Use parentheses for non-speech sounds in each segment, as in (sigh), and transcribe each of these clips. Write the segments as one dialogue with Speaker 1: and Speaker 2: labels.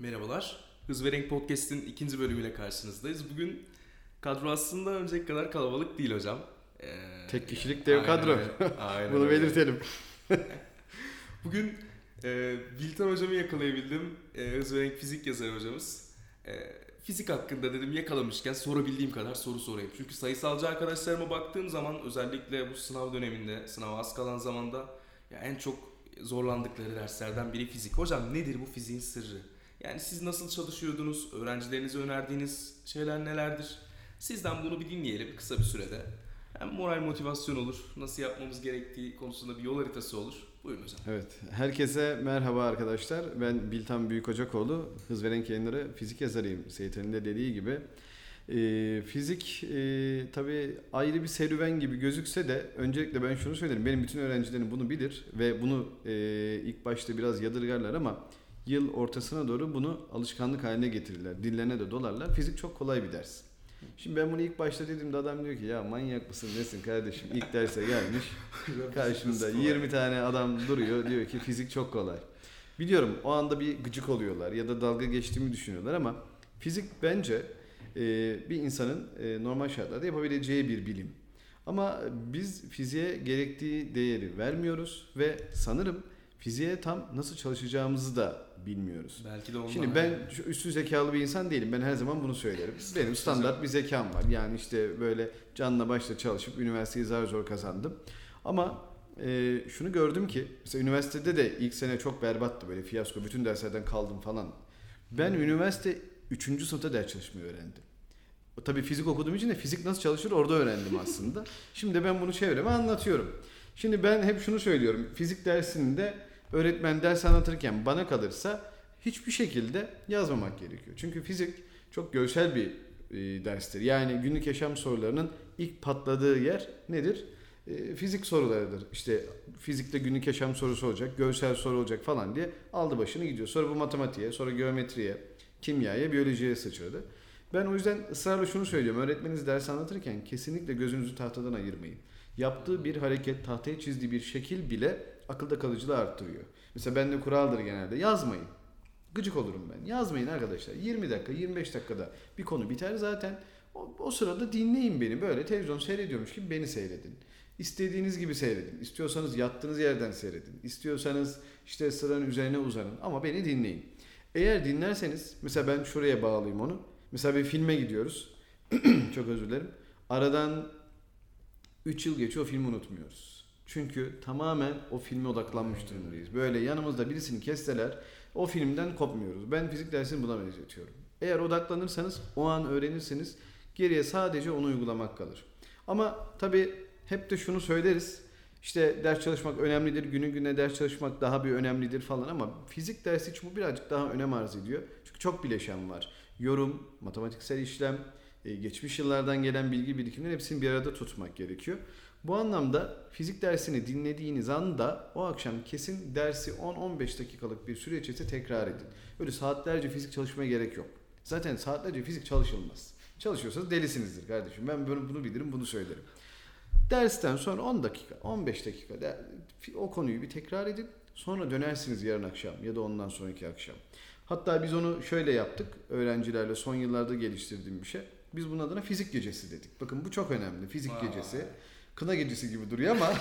Speaker 1: Merhabalar. Hız ve Renk Podcast'in ikinci bölümüyle karşınızdayız. Bugün kadro aslında önceki kadar kalabalık değil hocam.
Speaker 2: Ee, Tek kişilik dev kadro. Aynen (laughs) Bunu öyle. belirtelim. (laughs)
Speaker 1: Bugün e, Biltan hocamı yakalayabildim. E, Hız ve Renk Fizik yazarı hocamız. E, fizik hakkında dedim yakalamışken sorabildiğim kadar soru sorayım. Çünkü sayısalcı arkadaşlarıma baktığım zaman özellikle bu sınav döneminde, sınava az kalan zamanda ya en çok zorlandıkları derslerden biri fizik. Hocam nedir bu fiziğin sırrı? Yani siz nasıl çalışıyordunuz? Öğrencilerinize önerdiğiniz şeyler nelerdir? Sizden bunu bir dinleyelim kısa bir sürede. Hem moral motivasyon olur, nasıl yapmamız gerektiği konusunda bir yol haritası olur. Buyurun hocam.
Speaker 2: Evet, herkese merhaba arkadaşlar. Ben Biltan Büyükocakoğlu, Hız Veren Yayınları fizik yazarıyım. Seyit'in de dediği gibi. E, fizik e, tabii ayrı bir serüven gibi gözükse de öncelikle ben şunu söylerim. Benim bütün öğrencilerim bunu bilir ve bunu e, ilk başta biraz yadırgarlar ama yıl ortasına doğru bunu alışkanlık haline getirirler. Dillerine de dolarlar. Fizik çok kolay bir ders. Şimdi ben bunu ilk başta dediğimde adam diyor ki ya manyak mısın nesin kardeşim ilk derse gelmiş (laughs) karşımda 20 tane adam duruyor diyor ki fizik çok kolay. Biliyorum o anda bir gıcık oluyorlar ya da dalga geçtiğimi düşünüyorlar ama fizik bence e, bir insanın e, normal şartlarda yapabileceği bir bilim. Ama biz fiziğe gerektiği değeri vermiyoruz ve sanırım fiziğe tam nasıl çalışacağımızı da bilmiyoruz.
Speaker 1: Belki de ondan.
Speaker 2: Şimdi ben üstün zekalı bir insan değilim. Ben her zaman bunu söylerim. (laughs) Benim standart bir zekam var. Yani işte böyle canla başla çalışıp üniversiteyi zar zor kazandım. Ama e, şunu gördüm ki mesela üniversitede de ilk sene çok berbattı böyle fiyasko. Bütün derslerden kaldım falan. Ben hmm. üniversite 3. sınıfta ders çalışmayı öğrendim. Tabii fizik okuduğum için de fizik nasıl çalışır orada öğrendim aslında. (laughs) Şimdi ben bunu çevreme anlatıyorum. Şimdi ben hep şunu söylüyorum. Fizik dersinde öğretmen ders anlatırken bana kalırsa hiçbir şekilde yazmamak gerekiyor. Çünkü fizik çok görsel bir e, derstir. Yani günlük yaşam sorularının ilk patladığı yer nedir? E, fizik sorularıdır. İşte fizikte günlük yaşam sorusu olacak, görsel soru olacak falan diye aldı başını gidiyor. Sonra bu matematiğe, sonra geometriye, kimyaya, biyolojiye sıçradı. Ben o yüzden ısrarla şunu söylüyorum. Öğretmeniniz ders anlatırken kesinlikle gözünüzü tahtadan ayırmayın. Yaptığı bir hareket, tahtaya çizdiği bir şekil bile akılda kalıcılığı arttırıyor. Mesela bende kuraldır genelde yazmayın. Gıcık olurum ben. Yazmayın arkadaşlar. 20 dakika, 25 dakikada bir konu biter zaten. O, o sırada dinleyin beni. Böyle televizyon seyrediyormuş gibi beni seyredin. İstediğiniz gibi seyredin. İstiyorsanız yattığınız yerden seyredin. İstiyorsanız işte sıranın üzerine uzanın. Ama beni dinleyin. Eğer dinlerseniz, mesela ben şuraya bağlayayım onu. Mesela bir filme gidiyoruz. (clears throat) Çok özür dilerim. Aradan 3 yıl geçiyor filmi unutmuyoruz. Çünkü tamamen o filme odaklanmış durumdayız. Böyle yanımızda birisini kesseler o filmden kopmuyoruz. Ben fizik dersini buna benzetiyorum. Eğer odaklanırsanız o an öğrenirsiniz. Geriye sadece onu uygulamak kalır. Ama tabii hep de şunu söyleriz. İşte ders çalışmak önemlidir, günü güne ders çalışmak daha bir önemlidir falan ama fizik dersi için bu birazcık daha önem arz ediyor. Çünkü çok bileşen var. Yorum, matematiksel işlem, e, geçmiş yıllardan gelen bilgi birikiminin hepsini bir arada tutmak gerekiyor. Bu anlamda fizik dersini dinlediğiniz anda o akşam kesin dersi 10-15 dakikalık bir süre içerisinde tekrar edin. Öyle saatlerce fizik çalışmaya gerek yok. Zaten saatlerce fizik çalışılmaz. Çalışıyorsanız delisinizdir kardeşim. Ben bunu, bunu bilirim, bunu söylerim. Dersten sonra 10 dakika, 15 dakika o konuyu bir tekrar edin. Sonra dönersiniz yarın akşam ya da ondan sonraki akşam. Hatta biz onu şöyle yaptık öğrencilerle son yıllarda geliştirdiğim bir şey. Biz bunun adına fizik gecesi dedik. Bakın bu çok önemli. Fizik Vay. gecesi. Kına gecesi gibi duruyor ama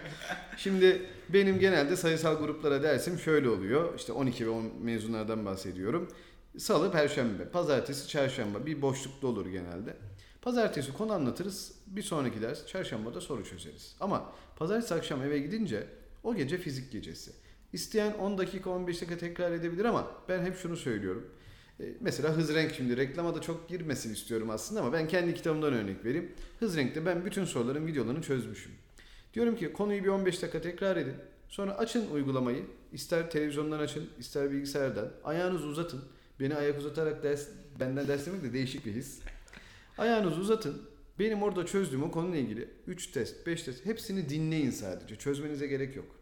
Speaker 2: (laughs) şimdi benim genelde sayısal gruplara dersim şöyle oluyor. İşte 12 ve 10 mezunlardan bahsediyorum. Salı, perşembe, pazartesi, çarşamba bir boşlukta olur genelde. Pazartesi konu anlatırız. Bir sonraki ders çarşamba da soru çözeriz. Ama pazartesi akşam eve gidince o gece fizik gecesi. İsteyen 10 dakika 15 dakika tekrar edebilir ama ben hep şunu söylüyorum. E, mesela hız renk şimdi reklama da çok girmesin istiyorum aslında ama ben kendi kitabımdan örnek vereyim. Hız renkte ben bütün soruların videolarını çözmüşüm. Diyorum ki konuyu bir 15 dakika tekrar edin. Sonra açın uygulamayı. İster televizyondan açın, ister bilgisayardan. Ayağınızı uzatın. Beni ayak uzatarak ders, benden ders demek de değişik bir his. Ayağınızı uzatın. Benim orada çözdüğüm o konuyla ilgili 3 test, 5 test hepsini dinleyin sadece. Çözmenize gerek yok.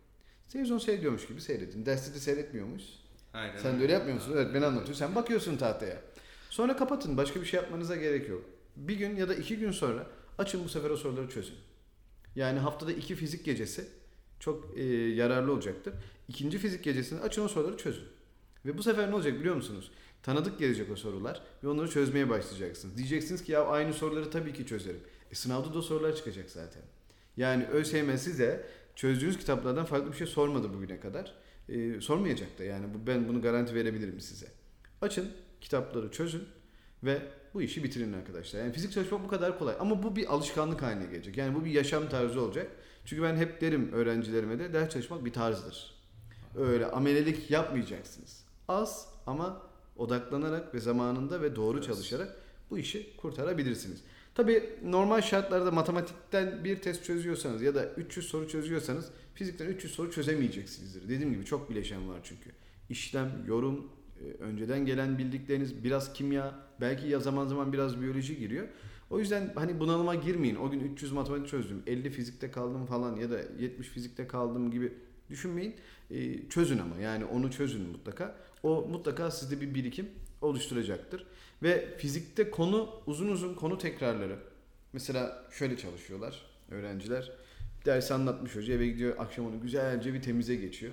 Speaker 2: Televizyon seyrediyormuş gibi seyredin. Derste de seyretmiyormuş. Aynen. Sen de öyle yapmıyor musun? Evet ben anlatıyorum. Sen bakıyorsun tahtaya. Sonra kapatın. Başka bir şey yapmanıza gerek yok. Bir gün ya da iki gün sonra açın bu sefer o soruları çözün. Yani haftada iki fizik gecesi çok e, yararlı olacaktır. İkinci fizik gecesinde açın o soruları çözün. Ve bu sefer ne olacak biliyor musunuz? Tanıdık gelecek o sorular ve onları çözmeye başlayacaksınız. Diyeceksiniz ki ya aynı soruları tabii ki çözerim. E sınavda da sorular çıkacak zaten. Yani ÖSYM size çözdüğünüz kitaplardan farklı bir şey sormadı bugüne kadar. E, sormayacak da yani bu, ben bunu garanti verebilirim size. Açın, kitapları çözün ve bu işi bitirin arkadaşlar. Yani fizik çalışmak bu kadar kolay ama bu bir alışkanlık haline gelecek. Yani bu bir yaşam tarzı olacak. Çünkü ben hep derim öğrencilerime de ders çalışmak bir tarzdır. Öyle amelelik yapmayacaksınız. Az ama odaklanarak ve zamanında ve doğru
Speaker 1: Evet.
Speaker 2: çalışarak bu işi kurtarabilirsiniz. Tabi normal şartlarda matematikten bir test çözüyorsanız ya da 300 soru çözüyorsanız fizikten 300 soru çözemeyeceksinizdir. Dediğim gibi çok bileşen var çünkü. İşlem, yorum, e, önceden gelen bildikleriniz, biraz kimya, belki ya zaman zaman biraz biyoloji giriyor. O yüzden hani bunalıma girmeyin. O gün 300 matematik çözdüm, 50 fizikte kaldım falan ya da 70 fizikte kaldım gibi düşünmeyin. E, çözün ama yani onu çözün mutlaka. O mutlaka sizde bir birikim oluşturacaktır. Ve fizikte konu uzun uzun konu tekrarları. Mesela şöyle çalışıyorlar öğrenciler. Dersi anlatmış hoca eve gidiyor akşam onu güzelce bir temize geçiyor.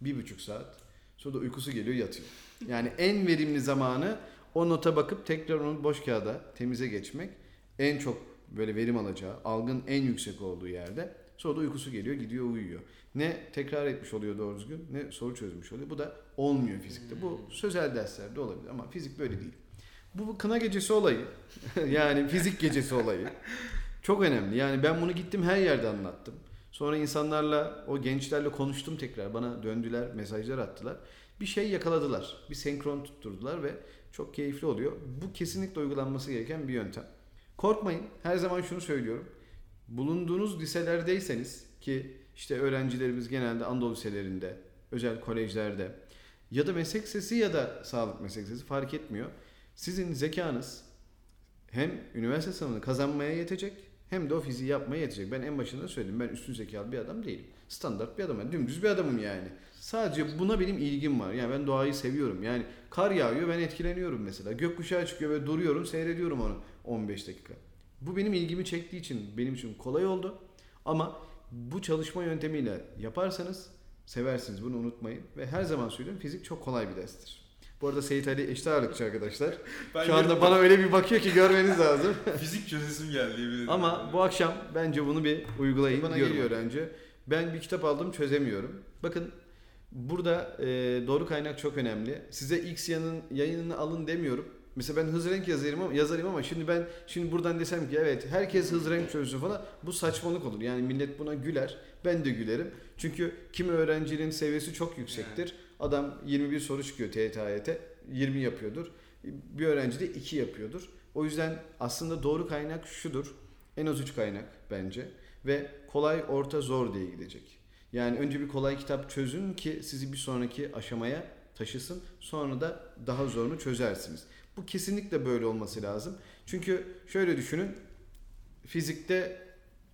Speaker 2: Bir buçuk saat. Sonra da uykusu geliyor yatıyor. Yani en verimli zamanı o nota bakıp tekrar onu boş kağıda temize geçmek. En çok böyle verim alacağı, algın en yüksek olduğu yerde. Sonra da uykusu geliyor, gidiyor uyuyor. Ne tekrar etmiş oluyor doğru düzgün, ne soru çözmüş oluyor. Bu da olmuyor fizikte. Bu sözel derslerde olabilir ama fizik böyle değil. Bu kına gecesi olayı, (laughs) yani fizik gecesi olayı çok önemli. Yani ben bunu gittim her yerde anlattım. Sonra insanlarla, o gençlerle konuştum tekrar. Bana döndüler, mesajlar attılar. Bir şey yakaladılar. Bir senkron tutturdular ve çok keyifli oluyor. Bu kesinlikle uygulanması gereken bir yöntem. Korkmayın. Her zaman şunu söylüyorum. Bulunduğunuz liselerdeyseniz ki işte öğrencilerimiz genelde Anadolu liselerinde, özel kolejlerde ya da meslek sesi ya da sağlık meslek sesi fark etmiyor. Sizin zekanız hem üniversite sınavını kazanmaya yetecek hem de o fiziği yapmaya yetecek. Ben en başında söyledim. Ben üstün zekalı bir adam değilim. Standart bir adamım. Dümdüz bir adamım yani. Sadece buna benim ilgim var. Yani ben doğayı seviyorum. Yani kar yağıyor ben etkileniyorum mesela. Gökkuşağı çıkıyor ve duruyorum seyrediyorum onu 15 dakika. Bu benim ilgimi çektiği için benim için kolay oldu. Ama bu çalışma yöntemiyle yaparsanız seversiniz bunu unutmayın. Ve her zaman söylüyorum fizik çok kolay bir derstir. Bu arada Seyit Ali eşit ağırlıkçı arkadaşlar.
Speaker 1: Ben
Speaker 2: Şu anda bana öyle bir bakıyor ki görmeniz lazım. (laughs)
Speaker 1: fizik çözesim geldi.
Speaker 2: Ama bu akşam bence bunu bir uygulayın. Bana
Speaker 1: diyorum.
Speaker 2: geliyor öğrenci. Ben bir kitap aldım çözemiyorum. Bakın burada e, doğru kaynak çok önemli. Size X yanın yayınını alın demiyorum. Mesela ben hız renk yazarım ama, yazarım ama şimdi ben şimdi buradan desem ki evet herkes hız renk çözsün falan bu saçmalık olur. Yani millet buna güler. Ben de gülerim. Çünkü kimi öğrencinin seviyesi çok yüksektir. Adam 21 soru çıkıyor TYT AYT 20 yapıyordur. Bir öğrenci de 2 yapıyordur. O yüzden aslında doğru kaynak şudur. En az 3 kaynak bence. Ve kolay, orta, zor diye gidecek. Yani önce bir kolay kitap çözün ki sizi bir sonraki aşamaya taşısın. Sonra da daha zorunu çözersiniz. Bu kesinlikle böyle olması lazım. Çünkü şöyle düşünün. Fizikte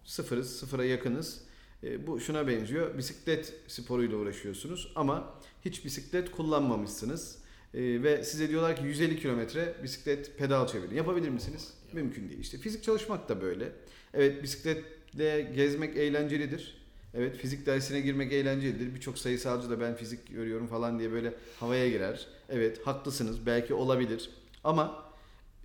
Speaker 2: sıfırız, sıfıra yakınız. E, bu şuna benziyor. Bisiklet sporuyla uğraşıyorsunuz ama hiç bisiklet kullanmamışsınız. E, ve size diyorlar ki 150 kilometre bisiklet pedal çevirin. Yapabilir misiniz? Mümkün değil. İşte fizik çalışmak da böyle. Evet bisikletle gezmek eğlencelidir. Evet fizik dersine girmek eğlencelidir. Birçok sayısalcı da ben fizik görüyorum falan diye böyle havaya girer. Evet haklısınız belki olabilir. Ama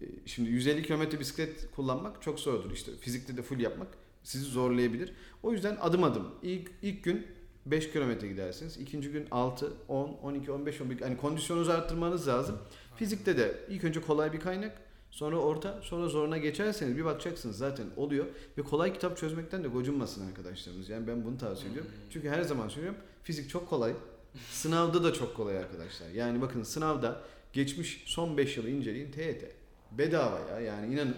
Speaker 2: e, şimdi 150 kilometre bisiklet kullanmak çok zordur. İşte fizikte de full yapmak sizi zorlayabilir. O yüzden adım adım. İlk, ilk gün 5 kilometre gidersiniz. İkinci gün 6, 10, 12, 15, 11. Hani kondisyonunuzu arttırmanız lazım. Fizikte de ilk önce kolay bir kaynak. Sonra orta, sonra zoruna geçerseniz bir bakacaksınız zaten oluyor. Ve kolay kitap çözmekten de gocunmasın arkadaşlarımız. Yani ben bunu tavsiye ediyorum. Çünkü her zaman söylüyorum fizik çok kolay. (laughs) Sınavda da çok kolay arkadaşlar. Yani bakın sınavda geçmiş son 5 yılı inceleyin TYT. Bedava ya yani inanın.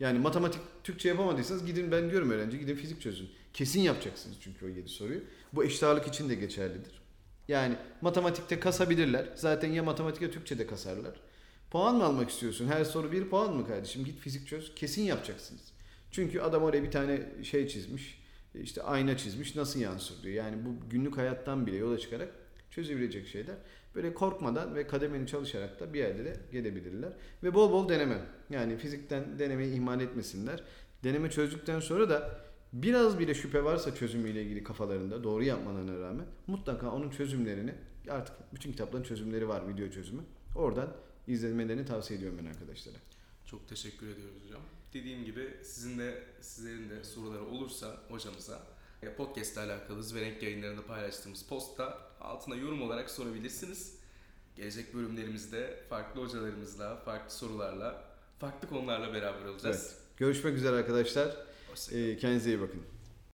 Speaker 2: Yani matematik Türkçe yapamadıysanız gidin ben diyorum öğrenci gidin fizik çözün. Kesin yapacaksınız çünkü o 7 soruyu. Bu eşit ağırlık için de geçerlidir. Yani matematikte kasabilirler. Zaten ya matematik ya Türkçe de kasarlar. Puan mı almak istiyorsun? Her soru bir puan mı kardeşim? Git fizik çöz. Kesin yapacaksınız. Çünkü adam oraya bir tane şey çizmiş. işte ayna çizmiş. Nasıl yansır diyor. Yani bu günlük hayattan bile yola çıkarak çözebilecek şeyler. Böyle korkmadan ve kademeli çalışarak da bir yerde de gelebilirler. Ve bol bol deneme. Yani fizikten denemeyi ihmal etmesinler. Deneme çözdükten sonra da biraz bile şüphe varsa çözümüyle ilgili kafalarında doğru yapmalarına rağmen mutlaka onun çözümlerini Artık bütün kitapların çözümleri var, video çözümü. Oradan izlemelerini tavsiye ediyorum ben arkadaşlara.
Speaker 1: Çok teşekkür ediyoruz hocam. Dediğim gibi sizin de sizlerin de soruları olursa hocamıza e, podcast ile alakalı Zverenk yayınlarında paylaştığımız postta altına yorum olarak sorabilirsiniz. Gelecek bölümlerimizde farklı hocalarımızla, farklı sorularla, farklı konularla beraber olacağız.
Speaker 2: Evet. Görüşmek üzere arkadaşlar.
Speaker 1: Hoşçakalın.
Speaker 2: Ee, kendinize iyi bakın.